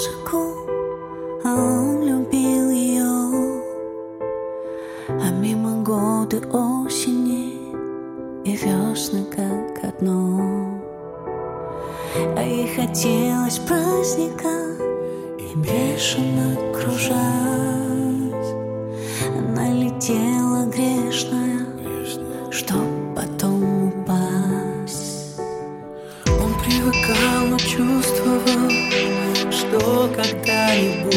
музыку, а он любил ее. А мимо годы осени и весны как одно. А ей хотелось праздника и бешено кружать. Она летела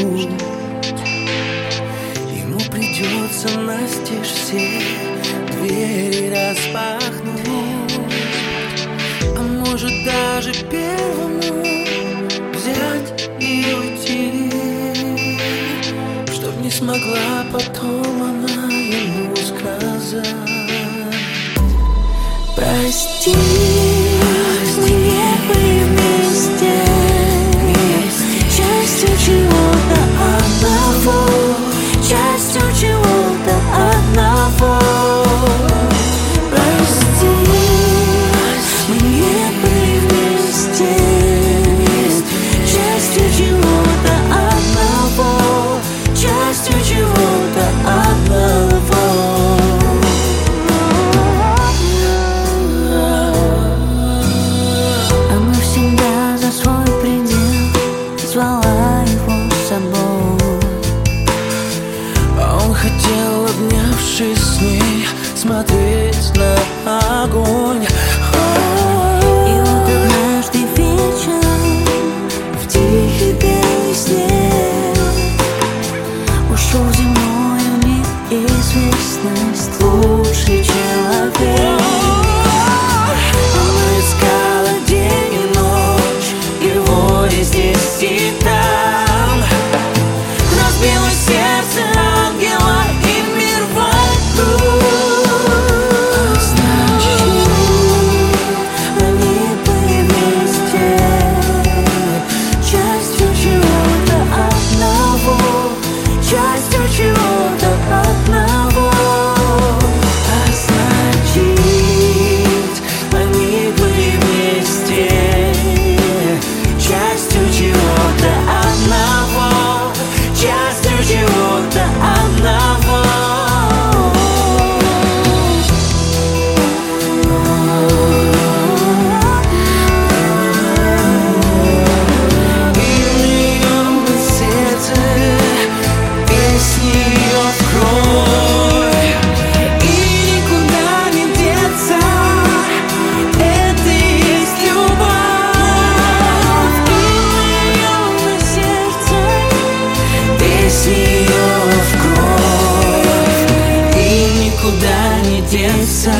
нужно. Ему придется настежь все двери распахнуть. А может даже первому взять и уйти. Чтоб не смогла потом она ему сказать. Прости 失去我的爱。ее в кровь И никуда не деться.